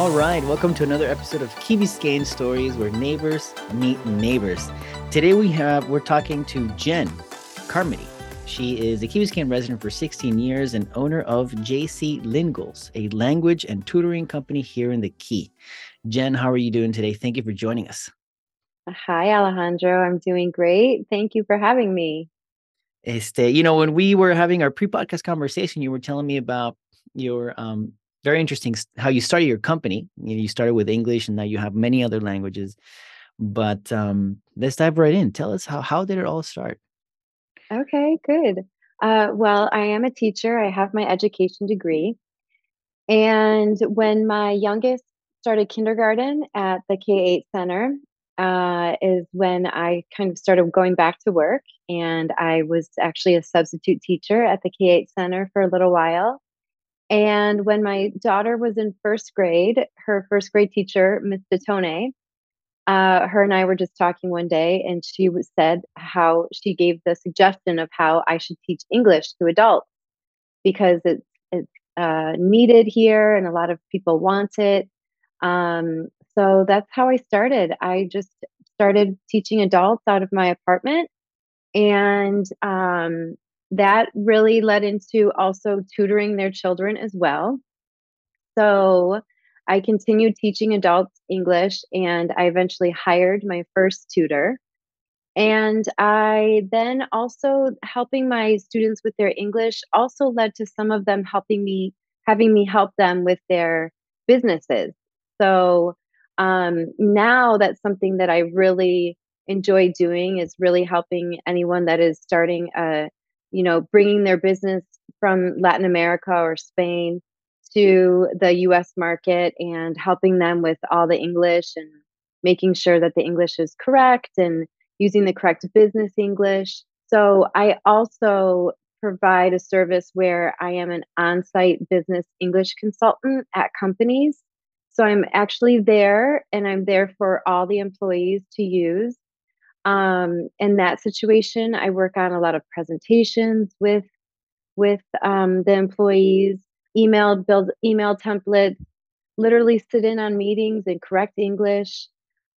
All right, welcome to another episode of Key Biscayne Stories, where neighbors meet neighbors. Today we have we're talking to Jen Carmody. She is a Key Biscayne resident for 16 years and owner of JC Lingles, a language and tutoring company here in the Key. Jen, how are you doing today? Thank you for joining us. Hi, Alejandro. I'm doing great. Thank you for having me. Este, you know, when we were having our pre-podcast conversation, you were telling me about your um very interesting how you started your company. You, started with English and now you have many other languages. But um let's dive right in. Tell us how how did it all start? Okay, good. Uh, well, I am a teacher. I have my education degree. And when my youngest started kindergarten at the K 8 Center, uh, is when I kind of started going back to work. And I was actually a substitute teacher at the K 8 Center for a little while. And when my daughter was in first grade, her first grade teacher, Miss Detone, uh, her and I were just talking one day, and she said how she gave the suggestion of how I should teach English to adults because it's it's uh, needed here, and a lot of people want it. Um, so that's how I started. I just started teaching adults out of my apartment. And um, that really led into also tutoring their children as well. So I continued teaching adults English and I eventually hired my first tutor. And I then also helping my students with their English also led to some of them helping me, having me help them with their businesses. So um, now that's something that I really enjoy doing is really helping anyone that is starting a, you know, bringing their business from Latin America or Spain to the US market and helping them with all the English and making sure that the English is correct and using the correct business English. So I also provide a service where I am an on site business English consultant at companies. So I'm actually there and I'm there for all the employees to use. Um, in that situation, I work on a lot of presentations with with um, the employees, email build email templates, literally sit in on meetings and correct English.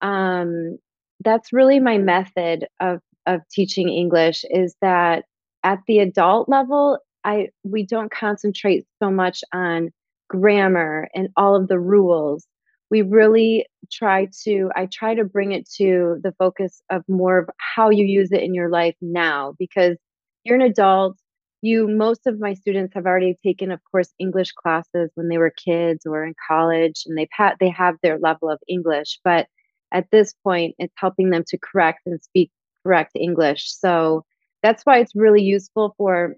Um, that's really my method of of teaching English is that at the adult level, I we don't concentrate so much on grammar and all of the rules we really try to i try to bring it to the focus of more of how you use it in your life now because you're an adult. You most of my students have already taken of course english classes when they were kids or in college and they've had they have their level of english but at this point it's helping them to correct and speak correct english. So that's why it's really useful for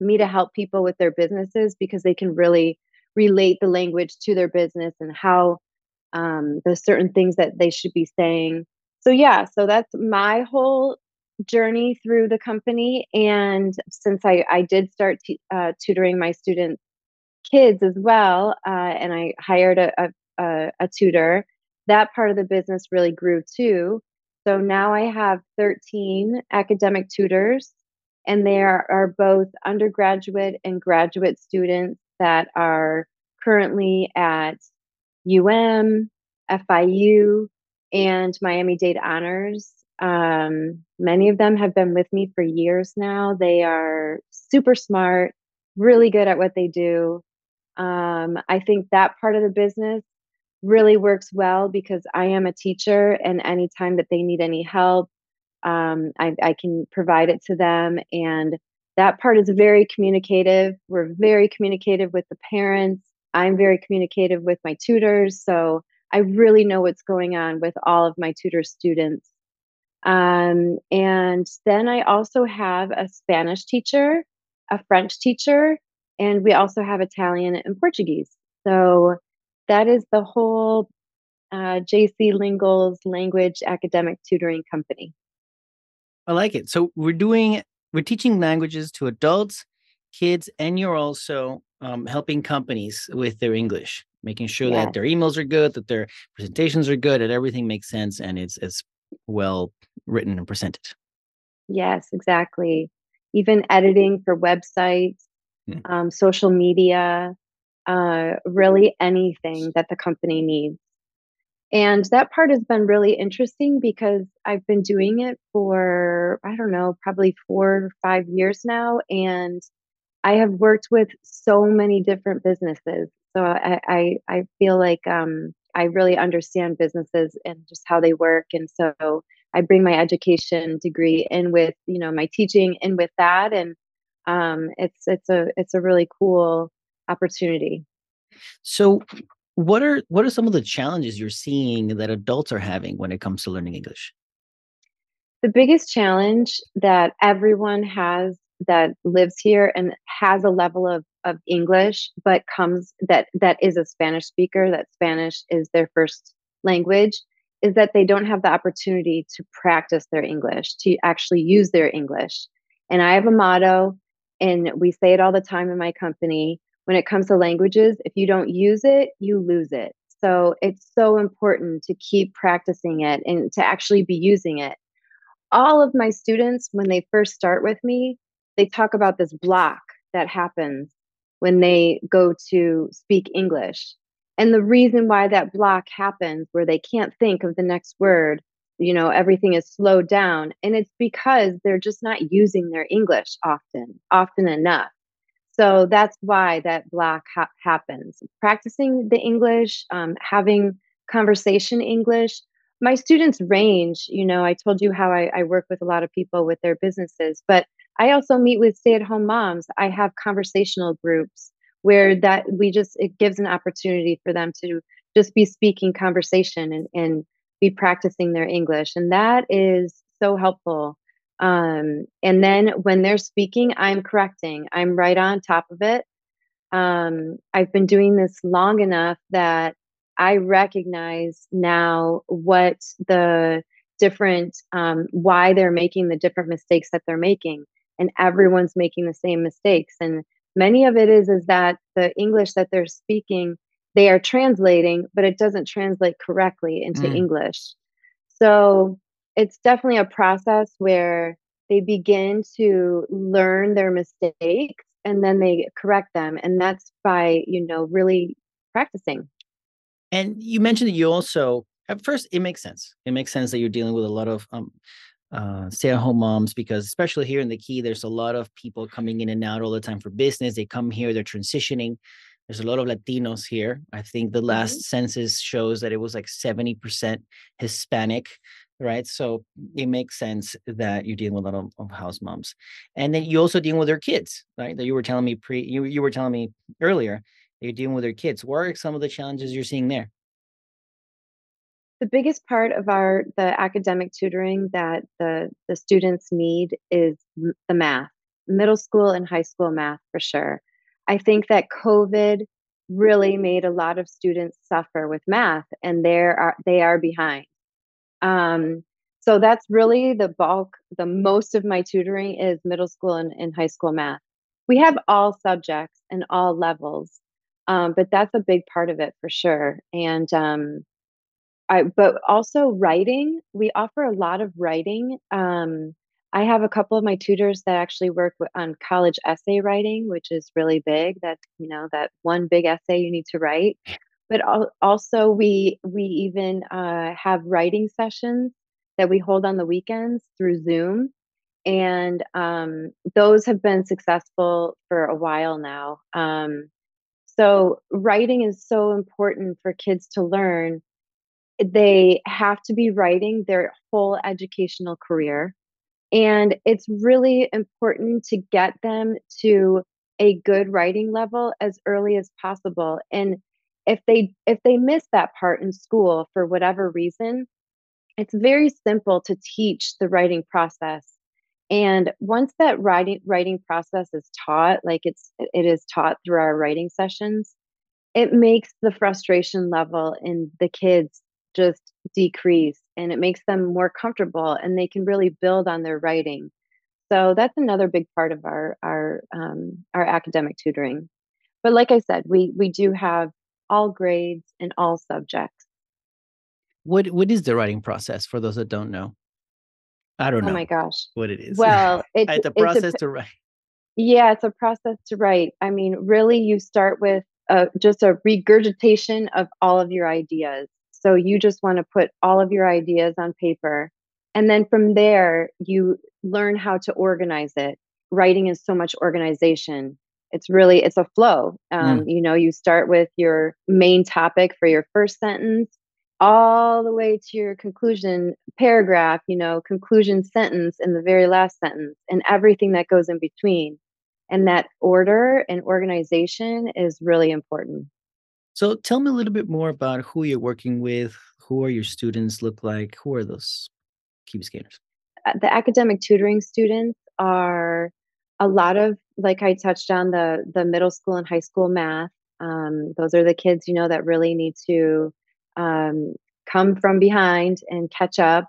me to help people with their businesses because they can really relate the language to their business and how um, the certain things that they should be saying. So yeah, so that's my whole journey through the company. And since I I did start t- uh, tutoring my students' kids as well, uh, and I hired a, a, a tutor, that part of the business really grew too. So now I have 13 academic tutors, and they are, are both undergraduate and graduate students that are currently at UM, FIU, and Miami Dade Honors. Um, many of them have been with me for years now. They are super smart, really good at what they do. Um, I think that part of the business really works well because I am a teacher, and anytime that they need any help, um, I, I can provide it to them. And that part is very communicative. We're very communicative with the parents. I'm very communicative with my tutors. So I really know what's going on with all of my tutor students. Um, and then I also have a Spanish teacher, a French teacher, and we also have Italian and Portuguese. So that is the whole uh, JC Lingles language academic tutoring company. I like it. So we're doing, we're teaching languages to adults, kids, and you're also um, helping companies with their English, making sure yes. that their emails are good, that their presentations are good, that everything makes sense and it's it's well written and presented. Yes, exactly. Even editing for websites, mm. um, social media. uh, really anything that the company needs. And that part has been really interesting because I've been doing it for, I don't know, probably four or five years now. And I have worked with so many different businesses. So I, I, I feel like um, I really understand businesses and just how they work. And so I bring my education degree in with, you know, my teaching in with that. And um, it's, it's a, it's a really cool opportunity. So what are what are some of the challenges you're seeing that adults are having when it comes to learning English? The biggest challenge that everyone has that lives here and has a level of of English but comes that that is a Spanish speaker that Spanish is their first language is that they don't have the opportunity to practice their English to actually use their English. And I have a motto and we say it all the time in my company when it comes to languages, if you don't use it, you lose it. So it's so important to keep practicing it and to actually be using it. All of my students, when they first start with me, they talk about this block that happens when they go to speak English. And the reason why that block happens, where they can't think of the next word, you know, everything is slowed down. And it's because they're just not using their English often, often enough. So that's why that block ha- happens. Practicing the English, um, having conversation English. My students range. You know, I told you how I, I work with a lot of people with their businesses, but I also meet with stay at home moms. I have conversational groups where that we just, it gives an opportunity for them to just be speaking conversation and, and be practicing their English. And that is so helpful um, and then when they're speaking, I'm correcting, I'm right on top of it. Um, I've been doing this long enough that I recognize now what the different, um, why they're making the different mistakes that they're making. And everyone's making the same mistakes. And many of it is, is that the English that they're speaking, they are translating, but it doesn't translate correctly into mm. English. So it's definitely a process where they begin to learn their mistakes and then they correct them and that's by you know really practicing. And you mentioned that you also at first it makes sense. It makes sense that you're dealing with a lot of um, uh, stay-at-home moms because especially here in the key there's a lot of people coming in and out all the time for business. They come here they're transitioning. There's a lot of latinos here. I think the last mm-hmm. census shows that it was like 70% hispanic right? So it makes sense that you're dealing with a lot of, of, house moms, and then you also dealing with their kids, right? That you were telling me pre, you you were telling me earlier you're dealing with their kids. What are some of the challenges you're seeing there? The biggest part of our the academic tutoring that the the students need is the math, middle school and high school math for sure. I think that COVID really made a lot of students suffer with math, and they are they are behind um, so that's really the bulk, the most of my tutoring is middle school and, and high school math. We have all subjects and all levels, um, but that's a big part of it for sure. And um, I, but also writing, we offer a lot of writing. Um, I have a couple of my tutors that actually work on college essay writing, which is really big. That you know that one big essay you need to write but also we we even uh, have writing sessions that we hold on the weekends through Zoom, and um, those have been successful for a while now. Um, so writing is so important for kids to learn. They have to be writing their whole educational career. And it's really important to get them to a good writing level as early as possible. And if they if they miss that part in school for whatever reason it's very simple to teach the writing process. And once that writing writing process is taught like it's it is taught through our writing sessions it makes the frustration level in the kids just decrease and it makes them more comfortable and they can really build on their writing. So that's another big part of our our um, our academic tutoring. But like i said we we do have all grades and all subjects. What what is the writing process for those that don't know? I don't oh know. Oh my gosh. What it is. Well, it's, it's a process it's a, to write. Yeah, it's a process to write. I mean, really you start with a, just a regurgitation of all of your ideas. So you just want to put all of your ideas on paper. And then from there, you learn how to organize it. Writing is so much organization. It's really it's a flow. Um, mm. You know, you start with your main topic for your first sentence, all the way to your conclusion paragraph. You know, conclusion sentence in the very last sentence, and everything that goes in between. And that order and organization is really important. So tell me a little bit more about who you're working with. Who are your students look like? Who are those key scanners? Uh, the academic tutoring students are a lot of like I touched on the the middle school and high school math. Um, those are the kids you know that really need to um, come from behind and catch up.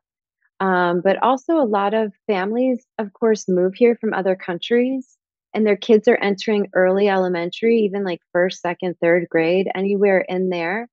Um, but also a lot of families, of course, move here from other countries and their kids are entering early elementary, even like first, second, third grade, anywhere in there.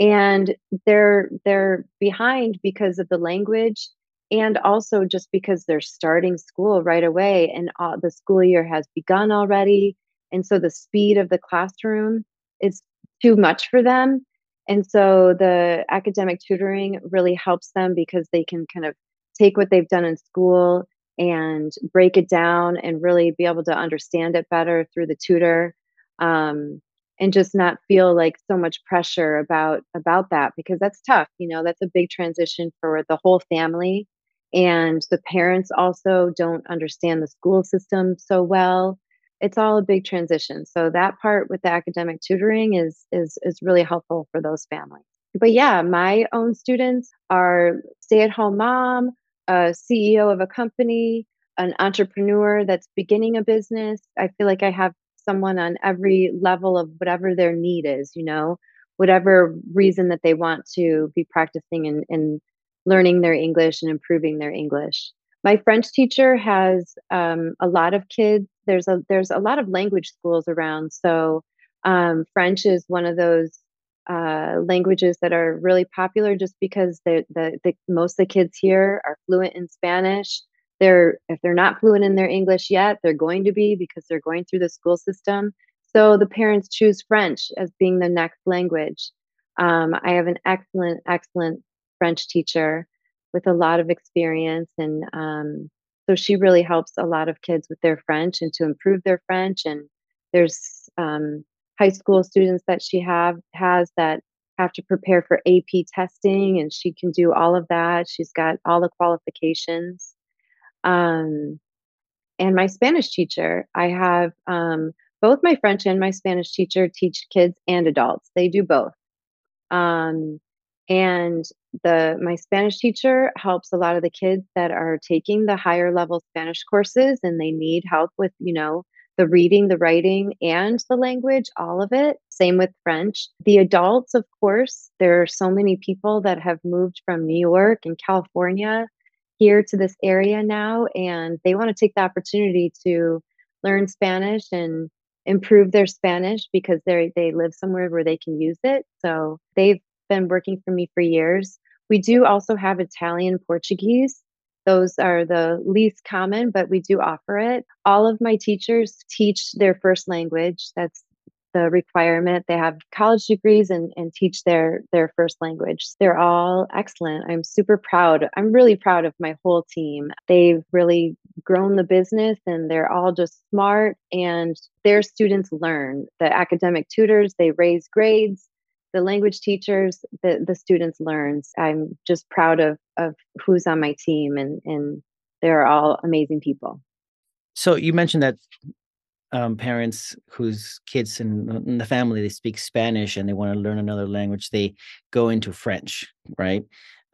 And they're they're behind because of the language and also just because they're starting school right away and uh, the school year has begun already and so the speed of the classroom is too much for them and so the academic tutoring really helps them because they can kind of take what they've done in school and break it down and really be able to understand it better through the tutor um, and just not feel like so much pressure about about that because that's tough you know that's a big transition for the whole family and the parents also don't understand the school system so well. It's all a big transition. So that part with the academic tutoring is is is really helpful for those families. But yeah my own students are stay at home mom a CEO of a company, an entrepreneur that's beginning a business. I feel like I have someone on every level of whatever their need is, you know, whatever reason that they want to be practicing and, and learning their English and improving their English. My French teacher has um, a lot of kids. There's a there's a lot of language schools around, so um, French is one of those uh, languages that are really popular just because the, the most of the kids here are fluent in Spanish. They're if they're not fluent in their English yet, they're going to be because they're going through the school system. So the parents choose French as being the next language. Um, I have an excellent, excellent French teacher with a lot of experience, and um, so she really helps a lot of kids with their French and to improve their French. And there's um, high school students that she have has that have to prepare for AP testing and she can do all of that. She's got all the qualifications. Um, and my Spanish teacher, I have um, both my French and my Spanish teacher teach kids and adults. They do both. Um, and the my Spanish teacher helps a lot of the kids that are taking the higher level Spanish courses and they need help with, you know, the reading, the writing, and the language, all of it. Same with French. The adults, of course, there are so many people that have moved from New York and California here to this area now, and they want to take the opportunity to learn Spanish and improve their Spanish because they they live somewhere where they can use it. So they've been working for me for years. We do also have Italian Portuguese those are the least common, but we do offer it. All of my teachers teach their first language. That's the requirement. They have college degrees and, and teach their their first language. They're all excellent. I'm super proud. I'm really proud of my whole team. They've really grown the business and they're all just smart and their students learn. The academic tutors, they raise grades the language teachers, the the students learns. I'm just proud of of who's on my team, and and they're all amazing people. So you mentioned that um, parents whose kids in, in, the family they speak Spanish and they want to learn another language, they go into French, right?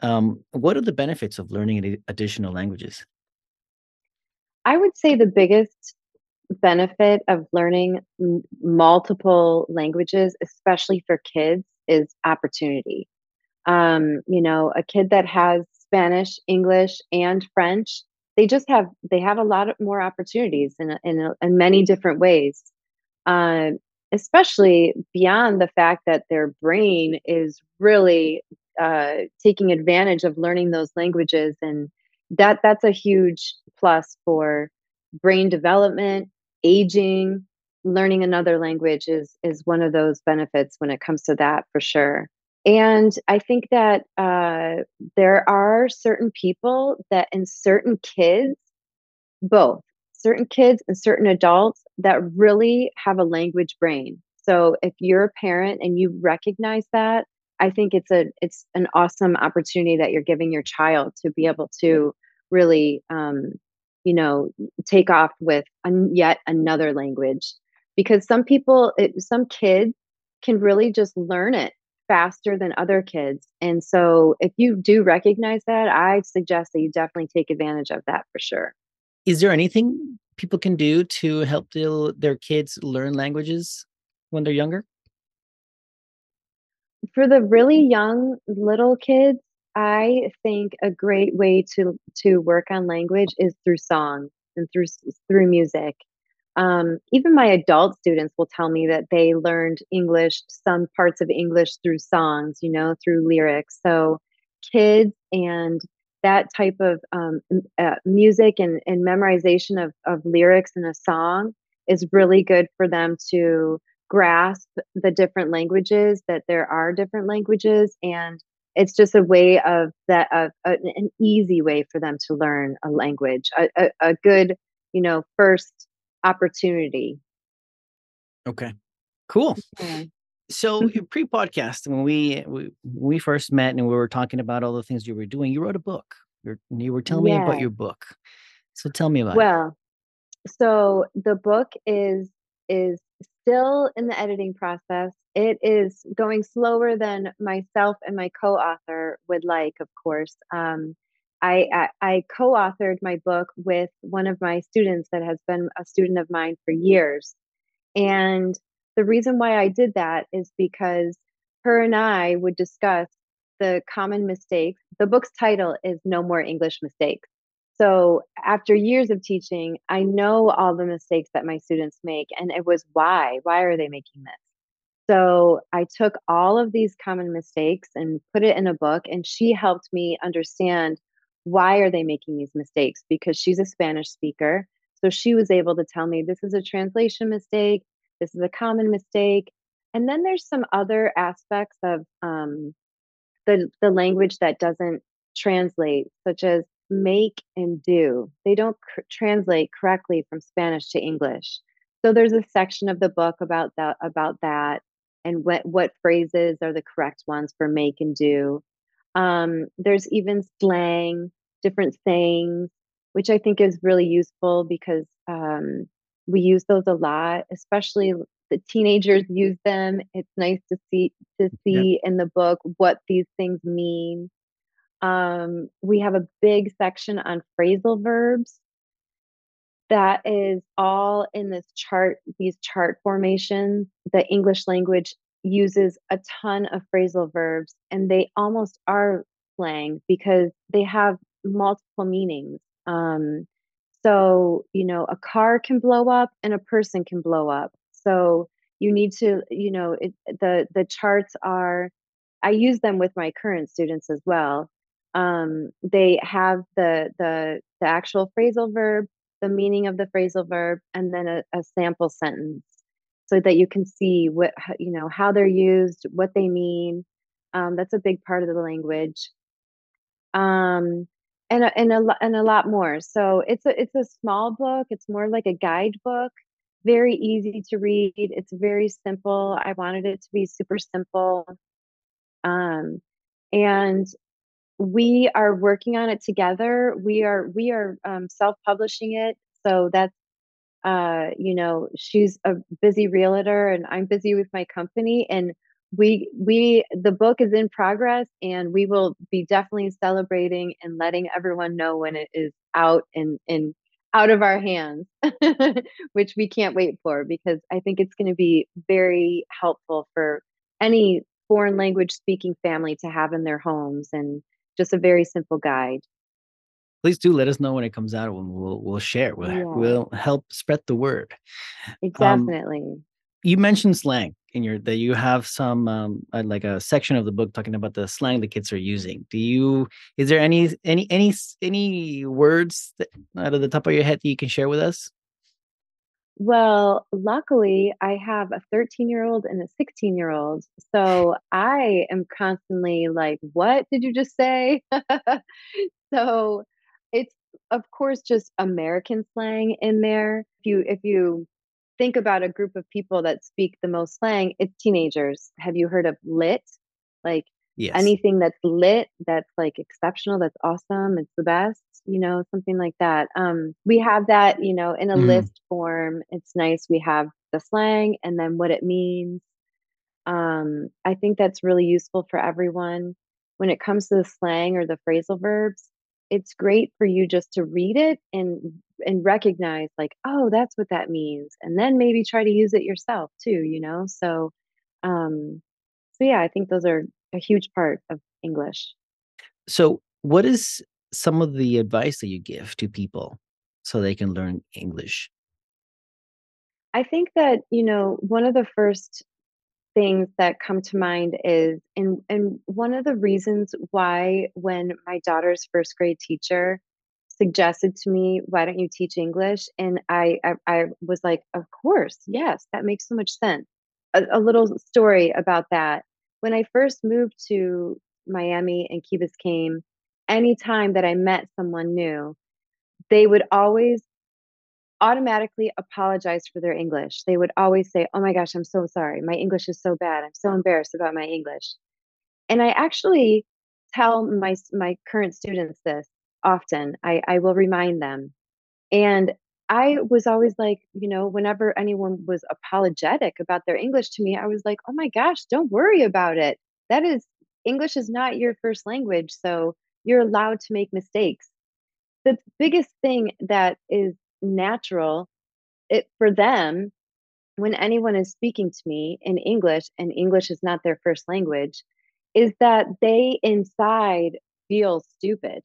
Um, what are the benefits of learning additional languages? I would say the biggest benefit of learning m- multiple languages, especially for kids, is opportunity. Um, you know, a kid that has Spanish, English, and French, they just have they have a lot more opportunities in in, in many different ways. Uh, especially beyond the fact that their brain is really uh, taking advantage of learning those languages, and that that's a huge plus for brain development, aging, learning another language is is one of those benefits when it comes to that for sure. And I think that uh, there are certain people that, in certain kids, both certain kids and certain adults that really have a language brain. So if you're a parent and you recognize that, I think it's a it's an awesome opportunity that you're giving your child to be able to really, um, you know, take off with an, yet another language. Because some people, it, some kids can really just learn it faster than other kids. And so if you do recognize that, I suggest that you definitely take advantage of that for sure. Is there anything people can do to help their kids learn languages when they're younger? For the really young little kids, I think a great way to to work on language is through song and through through music. Um, even my adult students will tell me that they learned English, some parts of English through songs, you know, through lyrics. So kids and that type of um, uh, music and, and memorization of, of lyrics in a song is really good for them to grasp the different languages that there are different languages and it's just a way of that of an easy way for them to learn a language a, a, a good you know first opportunity. Okay. Cool. Yeah. So mm-hmm. pre-podcast, when we, we we first met and we were talking about all the things you were doing, you wrote a book. You're, you were telling yeah. me about your book. So tell me about well, it. Well, so the book is is still in the editing process. It is going slower than myself and my co-author would like, of course. Um, I, I, I co-authored my book with one of my students that has been a student of mine for years, and the reason why I did that is because her and I would discuss the common mistakes. The book's title is No More English Mistakes. So, after years of teaching, I know all the mistakes that my students make, and it was why? Why are they making this? So, I took all of these common mistakes and put it in a book, and she helped me understand why are they making these mistakes? Because she's a Spanish speaker. So she was able to tell me this is a translation mistake, this is a common mistake. And then there's some other aspects of um, the, the language that doesn't translate, such as make and do. They don't cr- translate correctly from Spanish to English. So there's a section of the book about that about that and what what phrases are the correct ones for make and do. Um, there's even slang, different sayings, which I think is really useful because um, we use those a lot, especially the teenagers use them. It's nice to see to see in the book what these things mean. Um, we have a big section on phrasal verbs that is all in this chart, these chart formations. The English language uses a ton of phrasal verbs and they almost are slang because they have multiple meanings. Um, so, you know, a car can blow up and a person can blow up. So you need to, you know, it, the the charts are. I use them with my current students as well. Um, they have the the the actual phrasal verb, the meaning of the phrasal verb, and then a, a sample sentence so that you can see what you know how they're used what they mean um, that's a big part of the language. Um, and a, and a and a lot more. So it's a it's a small book it's more like a guidebook very easy to read it's very simple i wanted it to be super simple. Um, and we are working on it together we are we are um, self-publishing it so that's uh, you know, she's a busy realtor and I'm busy with my company and we we the book is in progress and we will be definitely celebrating and letting everyone know when it is out and and out of our hands which we can't wait for because i think it's going to be very helpful for any foreign language speaking family to have in their homes and just a very simple guide please do let us know when it comes out and we'll we'll share we'll, yeah. we'll help spread the word definitely um, you mentioned slang in your that you have some um, uh, like a section of the book talking about the slang the kids are using do you is there any any any any words that, out of the top of your head that you can share with us Well, luckily, I have a 13-year-old and a 16-year-old, so I am constantly like, "What did you just say?" So, it's, of course, just American slang in there. If you if you think about a group of people that speak the most slang, it's teenagers. Have you heard of lit? Like, Yes. anything that's lit, that's, like, exceptional, that's awesome, it's the best, you know, something like that. Um, we have that, you know, in a Mhm. list form. It's nice. We have the slang and then what it means. Um, I think that's really useful for everyone. When it comes to the slang or the phrasal verbs, it's great for you just to read it and and recognize like, "Oh, that's what that means," and then maybe try to use it yourself too, you know? So, um, so yeah, I think those are a huge part of English. So, what is some of the advice that you give to people so they can learn English? I think that, you know, one of the first things that come to mind is and and one of the reasons why when my daughter's 1st grade teacher suggested to me, "Why don't you teach English?" and I I I was like, "Of course, yes, that makes so much sense." A a little story about that. When I first moved to Miami and Key Biscayne, anytime that I met someone new, they would always automatically apologize for their English. They would always say, "Oh my gosh, I'm so sorry. My English is so bad. I'm so embarrassed about my English." And I actually tell my my current students this often. I I will remind them. And I was always like, you know, whenever anyone was apologetic about their English to me, I was like, "Oh my gosh, don't worry about it. That is English is not your 1st language, so you're allowed to make mistakes." The biggest thing that is natural, it for them, when anyone is speaking to me in English, and English is not their 1st language, is that they inside feel stupid.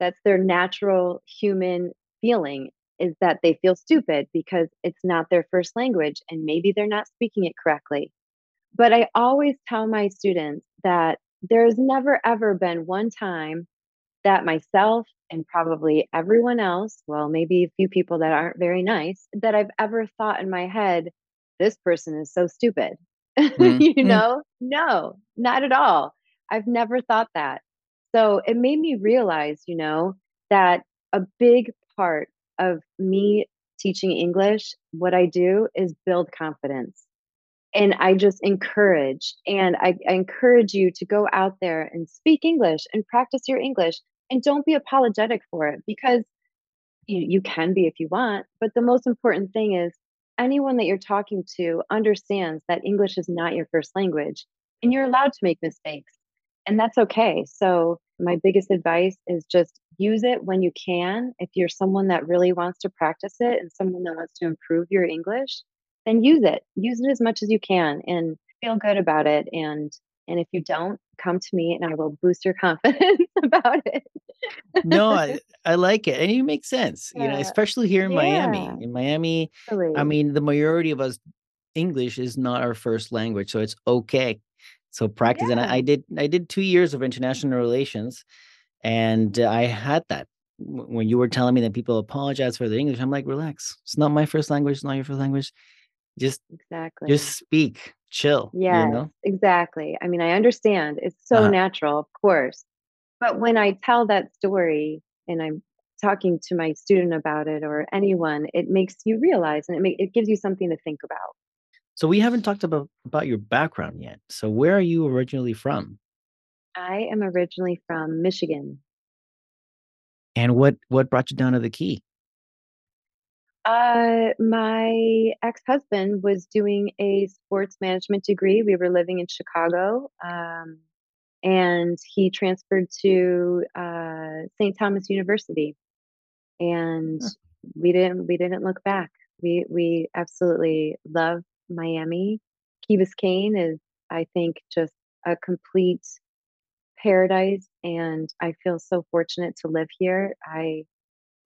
That's their natural human feeling, is that they feel stupid because it's not their 1st language, and maybe they're not speaking it correctly. But I always tell my students that there's never ever been one time that myself and probably everyone else, well, maybe a few people that aren't very nice, that I've ever thought in my head, "This person is so stupid." Mm, You mm. know? No, not at all. I've never thought that. So, it made me realize, you know, that a big part of me teaching English, what I do is build confidence. And I just encourage, and I I encourage you to go out there and speak English and practice your English, and don't be apologetic for it because you you can be if you want, but the most important thing is anyone that you're talking to understands that English is not your 1st language, and you're allowed to make mistakes, and that's okay. So, my biggest advice is just use it when you can. If you're someone that really wants to practice it and someone that wants to improve your English, then use it. Use it as much as you can and feel good about it, and and if you don't, come to me and I will boost your confidence about it. No, I I like it, and it makes sense, you know, especially here in Miami. In Miami, I mean, the majority of us English is not our 1st language, so it's okay. So, practice and I I did I did 2 years of international relations, and I had that. When you were telling me that people apologize for their English, I'm like, "Relax. It's not my 1st language, it's not your 1st language. Just Exactly. just speak. Chill." You Yes, know? exactly. I mean, I understand. It's so Uh-huh. natural, of course. But when I tell that story and I'm talking to my student about it or anyone, it makes you realize and it ma it gives you something to think about. So, we haven't talked about about your background yet. So, where are you originally from? I am originally from Michigan. And what what brought you down to the Key? Uh, my ex-husband was doing a sports management degree. We were living in Chicago, um, and he transferred to, uh, St. Thomas University, and Huh. we didn't we didn't look back. We we absolutely love Miami. Key Biscayne is, I think, just a complete paradise, and I feel so fortunate to live here. I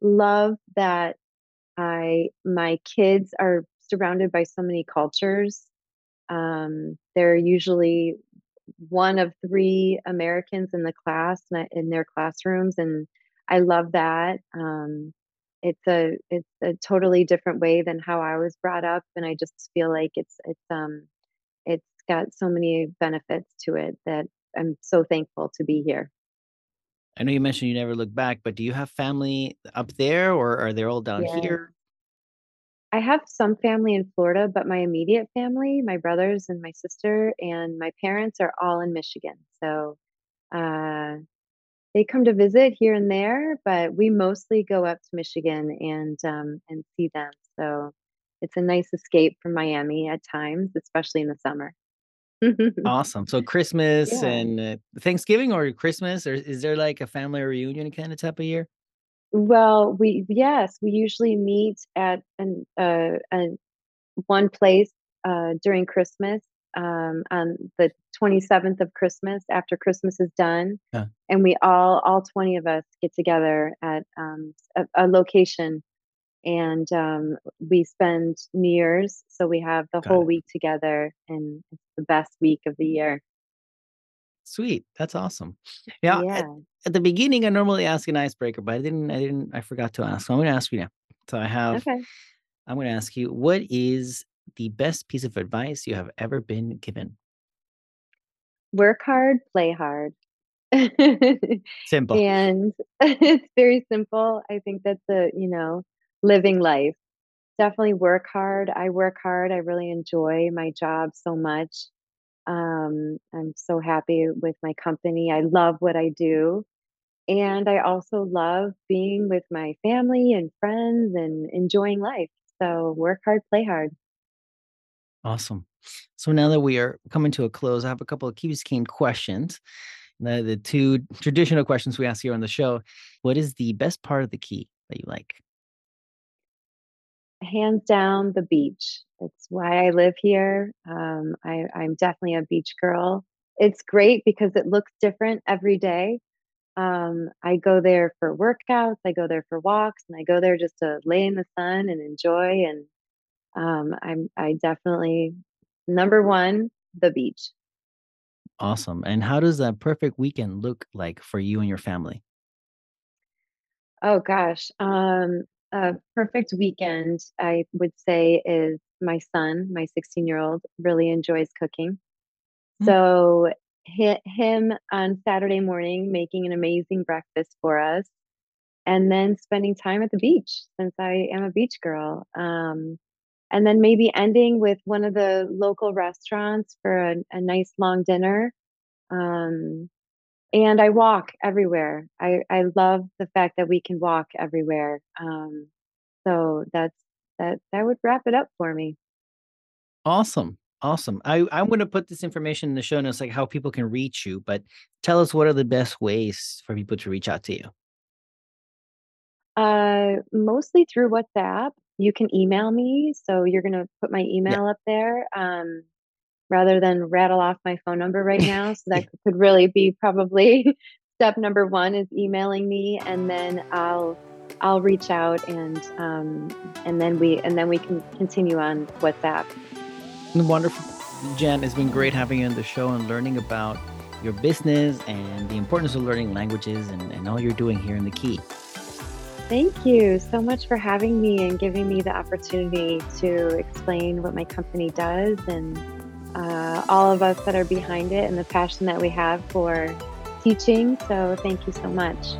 love that I my kids are surrounded by so many cultures. Um, they're usually 1 of 3 Americans in the class, in their classrooms, and I love that. Um, it's a it's a totally different way than how I was brought up, and I just feel like it's it's um it's got so many benefits to it that I'm so thankful to be here. I know you mentioned you never look back, but do you have family up there or are they all down Yeah. here? I have some family in Florida, but my immediate family, my brothers and my sister and my parents are all in Michigan. So, uh, they come to visit here and there, but we mostly go up to Michigan and um, and see them. So it's a nice escape from Miami at times, especially in the summer. Awesome. So Christmas yeah. and uh, Thanksgiving or Christmas, or is there like a family reunion kind of type of year? Well, we yes, we usually meet at an uh, an one place uh, during Christmas um, on the 27th of Christmas after Christmas is done, Yeah, and we all all 20 of us get together at um, a, a location and um, we spend New Year's, so we have the got whole it. week together, and it's the best week of the year. Sweet. That's awesome. Yeah. At, at the beginning, I normally ask an icebreaker, but I didn't, I didn't, I forgot to ask. So I'm going to ask you now. So I have, Okay. I'm going to ask you, what is the best piece of advice you have ever been given? Work hard, play hard. Simple. and it's very simple. I think that's a, you know, living life. Definitely work hard. I work hard. I really enjoy my job so much. Um, I'm so happy with my company. I love what I do. And I also love being with my family and friends and enjoying life. So work hard, play hard. Awesome. So now that we are coming to a close, I have a couple of Key Biscayne questions. The, the two traditional questions we ask here on the show. What is the best part of the key that you like? Hands down, the beach. It's why I live here. Um, I, I'm definitely a beach girl. It's great because it looks different every day. Um, I go there for workouts, I go there for walks, and I go there just to lay in the sun and enjoy. And um, I'm I definitely number one, the beach. Awesome. And how does that perfect weekend look like for you and your family? Oh gosh. Um, a perfect weekend, I would say, is my son, my 16 year old, really enjoys cooking. Mm, So, hi- him on Saturday morning making an amazing breakfast for us, and then spending time at the beach since I am a beach girl. Um, and then maybe ending with one of the local restaurants for a, a nice long dinner. Um, and I walk everywhere. I I love the fact that we can walk everywhere. Um, so that's that that would wrap it up for me. Awesome. Awesome. I, I'm going to put this information in the show notes, like how people can reach you, but tell us what are the best ways for people to reach out to you? Uh, mostly through WhatsApp. You can email me, so you're gonna put my Yeah. email up there, um, rather than rattle off my phone number right now. So that could really be probably step number 1 is emailing me, and then I'll I'll reach out and um, and then we and then we can continue on WhatsApp. Wonderful. Jen, it's been great having you on the show and learning about your business and the importance of learning languages and, and all you're doing here in the Key. Thank you so much for having me and giving me the opportunity to explain what my company does and uh, all of us that are behind it and the passion that we have for teaching. So, thank you so much.